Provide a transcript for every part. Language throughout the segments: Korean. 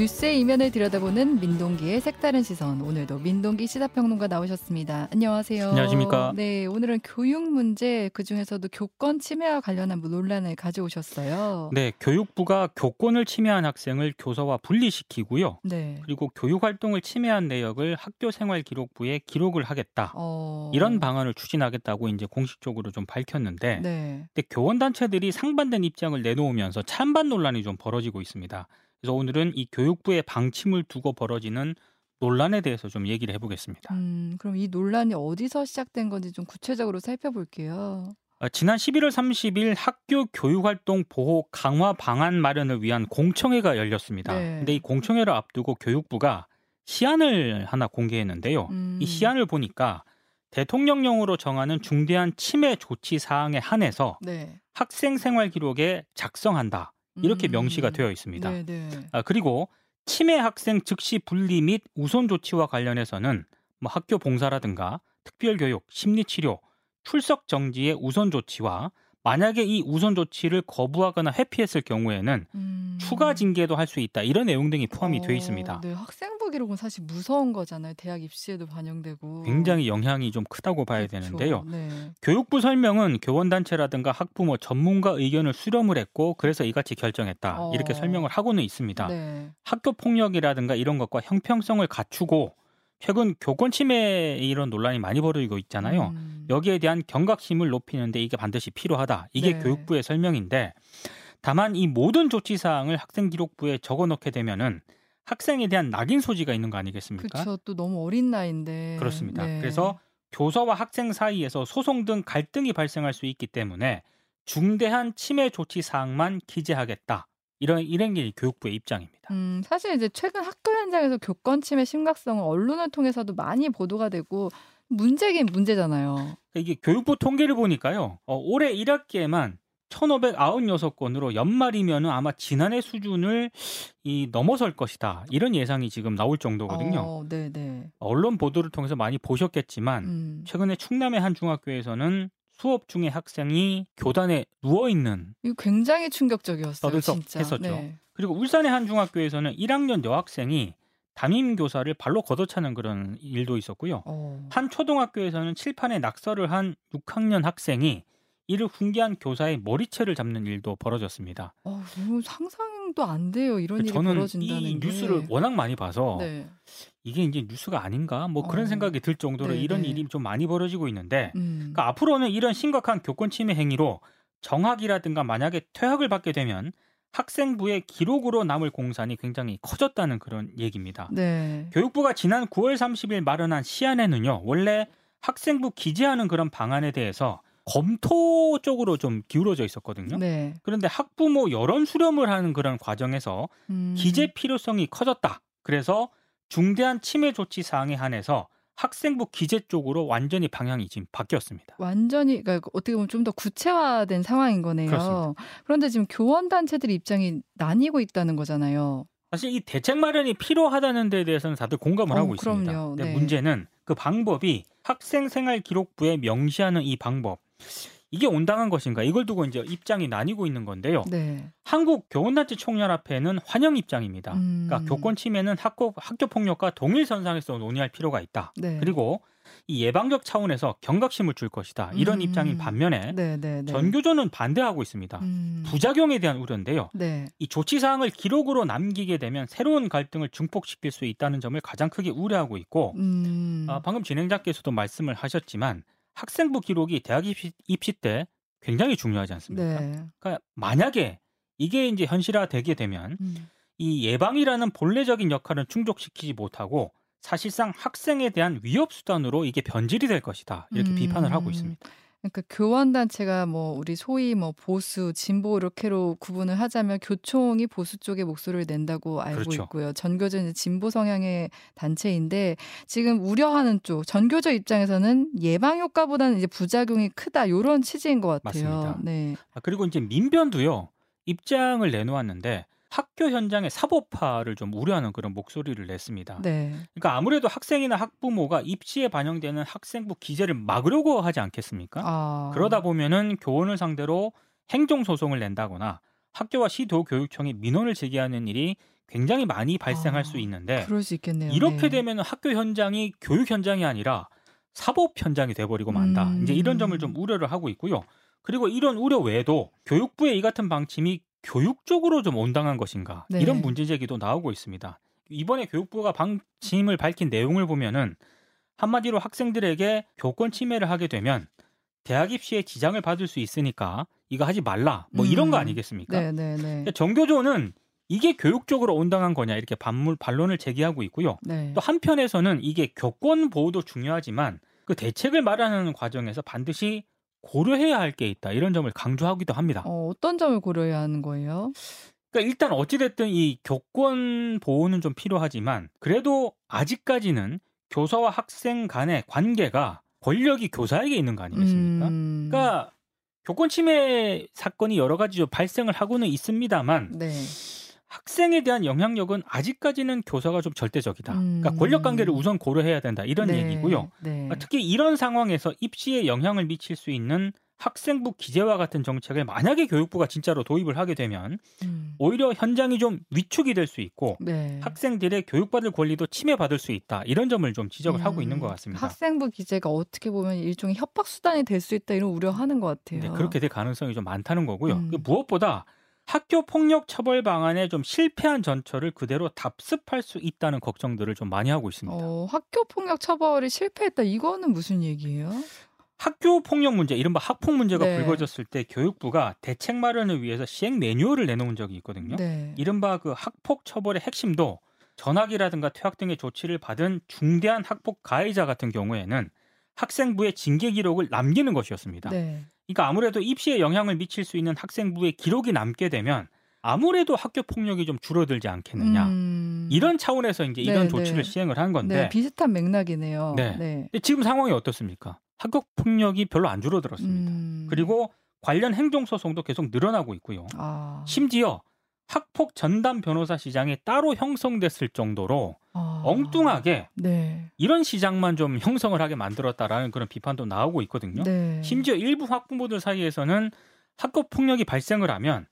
뉴스의 이면을 들여다보는 민동기의 색다른 시선. 오늘도 민동기 시사평론가 나오셨습니다. 안녕하세요. 안녕하십니까. 네, 오늘은 교육 문제 그 중에서도 교권 침해와 관련한 논란을 가져오셨어요. 네, 교육부가 교권을 침해한 학생을 교사와 분리시키고요. 네. 그리고 교육 활동을 침해한 내역을 학교 생활 기록부에 기록을 하겠다. 어... 이런 방안을 추진하겠다고 이제 공식적으로 좀 밝혔는데, 네. 근데 교원 단체들이 상반된 입장을 내놓으면서 찬반 논란이 좀 벌어지고 있습니다. 그래서 오늘은 이 교육부의 방침을 두고 벌어지는 논란에 대해서 좀 얘기를 해보겠습니다. 음, 그럼 이 논란이 어디서 시작된 건지 좀 구체적으로 살펴볼게요. 아, 지난 11월 30일 학교 교육활동 보호 강화 방안 마련을 위한 공청회가 열렸습니다. 네. 근데 이 공청회를 앞두고 교육부가 시안을 하나 공개했는데요. 음. 이 시안을 보니까 대통령령으로 정하는 중대한 침해 조치 사항에 한해서 네. 학생 생활 기록에 작성한다. 이렇게 음. 명시가 되어 있습니다. 네, 네. 아, 그리고 치매 학생 즉시 분리 및 우선 조치와 관련해서는 뭐 학교 봉사라든가 특별교육, 심리치료, 출석 정지의 우선 조치와 만약에 이 우선 조치를 거부하거나 회피했을 경우에는 음. 추가 징계도 할 수 있다. 이런 내용 등이 포함이 어, 되어 있습니다. 네, 학생부 기록은 사실 무서운 거잖아요. 대학 입시에도 반영되고. 굉장히 영향이 좀 크다고 봐야 그렇죠. 되는데요. 네. 교육부 설명은 교원 단체라든가 학부모 전문가 의견을 수렴을 했고 그래서 이같이 결정했다. 이렇게 어. 설명을 하고는 있습니다. 네. 학교 폭력이라든가 이런 것과 형평성을 갖추고 최근 교권 침해 이런 논란이 많이 벌어지고 있잖아요. 음. 여기에 대한 경각심을 높이는데 이게 반드시 필요하다. 이게 네. 교육부의 설명인데 다만 이 모든 조치 사항을 학생 기록부에 적어 넣게 되면은 학생에 대한 낙인 소지가 있는 거 아니겠습니까? 그렇죠. 또 너무 어린 나이인데. 그렇습니다. 네. 그래서 교사와 학생 사이에서 소송 등 갈등이 발생할 수 있기 때문에 중대한 침해 조치 사항만 기재하겠다. 이런 이런 게 교육부의 입장입니다. 음, 사실 이제 최근 학교 현장에서 교권 침해 심각성은 언론을 통해서도 많이 보도가 되고 문제긴 문제잖아요. 이게 교육부 통계를 보니까요. 어, 올해 1학기에만 1,596건으로 연말이면 아마 지난해 수준을 이 넘어설 것이다. 이런 예상이 지금 나올 정도거든요. 어, 네, 네. 언론 보도를 통해서 많이 보셨겠지만 음. 최근에 충남의 한 중학교에서는 수업 중에 학생이 교단에 누워 있는 이거 굉장히 충격적이었어요, 진짜. 떠들썩했었죠. 네. 그리고 울산의 한 중학교에서는 1학년 여학생이 담임 교사를 발로 걷어차는 그런 일도 있었고요. 어. 한 초등학교에서는 칠판에 낙서를 한 6학년 학생이 이를 훈계한 교사의 머리채를 잡는 일도 벌어졌습니다. 어, 너무 상상도 안 돼요. 이런 일이 저는 벌어진다는 이 게. 뉴스를 워낙 많이 봐서 네. 이게 이제 뉴스가 아닌가 뭐 그런 어. 생각이 들 정도로 네, 이런 네. 일이 좀 많이 벌어지고 있는데 음. 그러니까 앞으로는 이런 심각한 교권 침해 행위로 정학이라든가 만약에 퇴학을 받게 되면 학생부의 기록으로 남을 공산이 굉장히 커졌다는 그런 얘기입니다. 네. 교육부가 지난 9월 30일 마련한 시안에는요. 원래 학생부 기재하는 그런 방안에 대해서 검토 쪽으로 좀 기울어져 있었거든요. 네. 그런데 학부모 여론 수렴을 하는 그런 과정에서 음. 기재 필요성이 커졌다. 그래서 중대한 침해 조치 사항에 한해서 학생부 기재 쪽으로 완전히 방향이 지금 바뀌었습니다. 완전히 그러니까 어떻게 보면 좀 더 구체화된 상황인 거네요. 그렇습니다. 그런데 지금 교원 단체들 입장이 나뉘고 있다는 거잖아요. 사실 이 대책 마련이 필요하다는 데 대해서는 다들 공감을 어, 하고 있습니다. 그럼요. 근데 네. 문제는 그 방법이 학생 생활 기록부에 명시하는 이 방법 이게 온당한 것인가 이걸 두고 이제 입장이 나뉘고 있는 건데요. 네. 한국 교원단체 총연합회는 환영 입장입니다. 음. 그러니까 교권 침해는 학교 학교 폭력과 동일 선상에서 논의할 필요가 있다. 네. 그리고 이 예방적 차원에서 경각심을 줄 것이다. 이런 음. 입장인 반면에 네, 네, 네. 전교조는 반대하고 있습니다. 음. 부작용에 대한 우려인데요. 네. 이 조치 사항을 기록으로 남기게 되면 새로운 갈등을 증폭시킬 수 있다는 점을 가장 크게 우려하고 있고 음. 아, 방금 진행자께서도 말씀을 하셨지만 학생부 기록이 대학 입시, 입시 때 굉장히 중요하지 않습니까? 네. 그러니까 만약에 이게 이제 현실화 되게 되면 음. 이 예방이라는 본래적인 역할은 충족시키지 못하고 사실상 학생에 대한 위협 수단으로 이게 변질이 될 것이다 이렇게 음. 비판을 하고 있습니다. 그러니까 교원 단체가 뭐 우리 소위 뭐 보수, 진보 이렇게로 구분을 하자면 교총이 보수 쪽의 목소리를 낸다고 알고 그렇죠. 있고요. 전교조는 진보 성향의 단체인데 지금 우려하는 쪽 전교조 입장에서는 예방 효과보다는 이제 부작용이 크다 이런 취지인 것 같아요. 맞습니다. 네. 아, 그리고 이제 민변도요 입장을 내놓았는데 학교 현장의 사법화를 좀 우려하는 그런 목소리를 냈습니다. 네. 그러니까 아무래도 학생이나 학부모가 입시에 반영되는 학생부 기재를 막으려고 하지 않겠습니까? 아. 그러다 보면은 교원을 상대로 행정 소송을 낸다거나 학교와 시도 교육청이 민원을 제기하는 일이 굉장히 많이 발생할 아, 수 있는데 그럴 수 있겠네요. 이렇게 네. 되면 학교 현장이 교육 현장이 아니라 사법 현장이 돼버리고 만다. 음. 이제 이런 점을 좀 우려를 하고 있고요. 그리고 이런 우려 외에도 교육부의 이 같은 방침이 교육적으로 좀 온당한 것인가 네. 이런 문제 제기도 나오고 있습니다. 이번에 교육부가 방침을 밝힌 내용을 보면은 한마디로 학생들에게 교권 침해를 하게 되면 대학 입시에 지장을 받을 수 있으니까 이거 하지 말라 뭐 이런 거 음. 아니겠습니까? 네, 네, 네. 근데 정교조는 이게 교육적으로 온당한 거냐 이렇게 반물 반론을 제기하고 있고요. 네. 또 한편에서는 이게 교권 보호도 중요하지만 그 대책을 마련하는 과정에서 반드시 고려해야 할 게 있다 이런 점을 강조하기도 합니다. 어, 어떤 점을 고려해야 하는 거예요? 그러니까 일단 어찌됐든 이 교권 보호는 좀 필요하지만 그래도 아직까지는 교사와 학생 간의 관계가 권력이 교사에게 있는 거 아니겠습니까? 음. 그러니까 교권 침해 사건이 여러 가지 좀 발생을 하고는 있습니다만 네. 학생에 대한 영향력은 아직까지는 교사가 좀 절대적이다. 음. 그러니까 권력 관계를 우선 고려해야 된다 이런 네, 얘기고요. 네. 아, 특히 이런 상황에서 입시에 영향을 미칠 수 있는 학생부 기재와 같은 정책을 만약에 교육부가 진짜로 도입을 하게 되면 음. 오히려 현장이 좀 위축이 될 수 있고 네. 학생들의 교육받을 권리도 침해받을 수 있다 이런 점을 좀 지적을 하고 있는 것 음, 같습니다. 학생부 기재가 어떻게 보면 일종의 협박 수단이 될 수 있다 이런 우려하는 것 같아요. 네, 그렇게 될 가능성이 좀 많다는 거고요. 음. 그 무엇보다 학교 폭력 처벌 방안에 좀 실패한 전철을 그대로 답습할 수 있다는 걱정들을 좀 많이 하고 있습니다. 어, 학교 폭력 처벌이 실패했다. 이거는 무슨 얘기예요? 학교 폭력 문제, 이른바 학폭 문제가 네. 불거졌을 때 교육부가 대책 마련을 위해서 시행 매뉴얼을 내놓은 적이 있거든요. 네. 이른바 그 학폭 처벌의 핵심도 전학이라든가 퇴학 등의 조치를 받은 중대한 학폭 가해자 같은 경우에는 학생부의 징계 기록을 남기는 것이었습니다. 네. 그러니까 아무래도 입시에 영향을 미칠 수 있는 학생부의 기록이 남게 되면 아무래도 학교 폭력이 좀 줄어들지 않겠느냐. 음. 이런 차원에서 이제 이런 네, 조치를 네. 시행을 한 건데 네, 비슷한 맥락이네요. 네. 네. 지금 상황이 어떻습니까? 학교 폭력이 별로 안 줄어들었습니다. 음. 그리고 관련 행정 소송도 계속 늘어나고 있고요. 아. 심지어 학폭 전담 변호사 시장이 따로 형성됐을 정도로 아. 엉뚱하게 네. 이런 시장만 좀 형성을 하게 만들었다라는 그런 비판도 나오고 있거든요. 네. 심지어 일부 학부모들 사이에서는 학교 폭력이 발생을 하면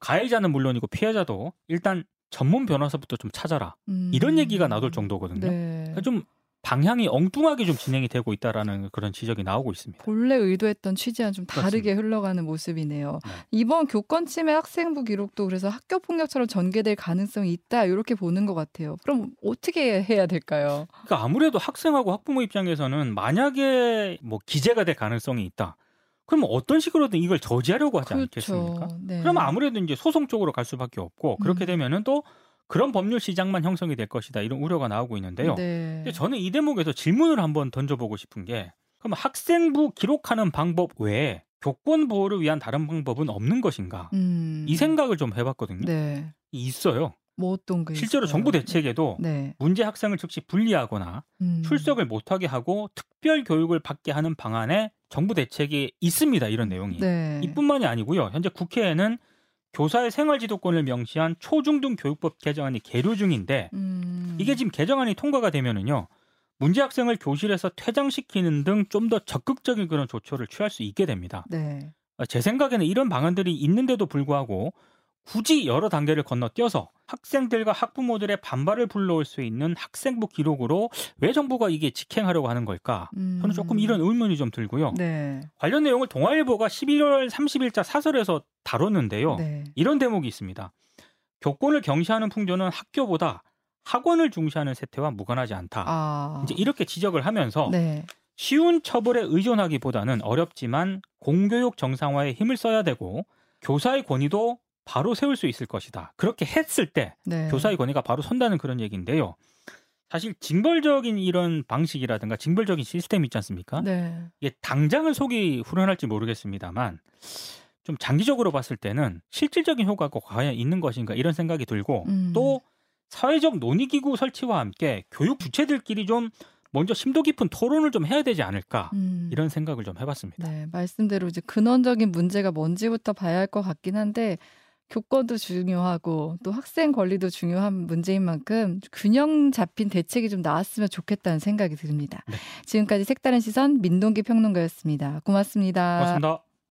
가해자는 물론이고 피해자도 일단 전문 변호사부터 좀 찾아라 음. 이런 얘기가 나돌 정도거든요. 네. 그러니까 좀 방향이 엉뚱하게 좀 진행이 되고 있다라는 그런 지적이 나오고 있습니다. 본래 의도했던 취지와는 좀 다르게 흘러가는 모습이네요. 네. 이번 교권 침해 학생부 기록도 그래서 학교 폭력처럼 전개될 가능성이 있다 이렇게 보는 것 같아요. 그럼 어떻게 해야 될까요? 그러니까 아무래도 학생하고 학부모 입장에서는 만약에 뭐 기재가 될 가능성이 있다. 그러면 어떤 식으로든 이걸 저지하려고 하지 않겠습니까? 네. 그러면 아무래도 이제 소송 쪽으로 갈 수밖에 없고 그렇게 음. 되면은 또 그런 법률 시장만 형성이 될 것이다 이런 우려가 나오고 있는데요. 네. 근데 저는 이 대목에서 질문을 한번 던져보고 싶은 게 그럼 학생부 기록하는 방법 외에 교권 보호를 위한 다른 방법은 없는 것인가? 음. 이 생각을 좀 해봤거든요. 네. 있어요. 뭐 어떤 게 실제로 있어요? 정부 대책에도 네. 문제 학생을 즉시 분리하거나 음. 출석을 못하게 하고 특별 교육을 받게 하는 방안에 정부 대책이 있습니다. 이런 내용이. 네. 이뿐만이 아니고요. 현재 국회에는 교사의 생활지도권을 명시한 초중등 교육법 개정안이 계류 중인데 음. 이게 지금 개정안이 통과가 되면은요. 문제 학생을 교실에서 퇴장시키는 등 좀 더 적극적인 그런 조처를 취할 수 있게 됩니다. 네. 아, 제 생각에는 이런 방안들이 있는데도 불구하고 굳이 여러 단계를 건너뛰어서 학생들과 학부모들의 반발을 불러올 수 있는 학생부 기록으로 왜 정부가 이게 직행하려고 하는 걸까? 음. 저는 조금 이런 의문이 좀 들고요. 네. 관련 내용을 동아일보가 11월 30일자 사설에서 다뤘는데요. 네. 이런 대목이 있습니다. 교권을 경시하는 풍조는 학교보다 학원을 중시하는 세태와 무관하지 않다. 아. 이제 이렇게 지적을 하면서 네. 쉬운 처벌에 의존하기보다는 어렵지만 공교육 정상화에 힘을 써야 되고 교사의 권위도 바로 세울 수 있을 것이다. 그렇게 했을 때 네. 교사의 권위가 바로 선다는 그런 얘기인데요. 사실 징벌적인 이런 방식이라든가 징벌적인 시스템 있지 않습니까? 네. 이게 당장은 속이 후련할지 모르겠습니다만 좀 장기적으로 봤을 때는 실질적인 효과가 과연 있는 것인가 이런 생각이 들고 음. 또 사회적 논의기구 설치와 함께 교육 주체들끼리 좀 먼저 심도 깊은 토론을 좀 해야 되지 않을까 음. 이런 생각을 좀 해봤습니다. 네, 말씀대로 이제 근원적인 문제가 뭔지부터 봐야 할 것 같긴 한데 교권도 중요하고 또 학생 권리도 중요한 문제인 만큼 균형 잡힌 대책이 좀 나왔으면 좋겠다는 생각이 듭니다. 네. 지금까지 색다른 시선 민동기 평론가였습니다. 고맙습니다. 고맙습니다.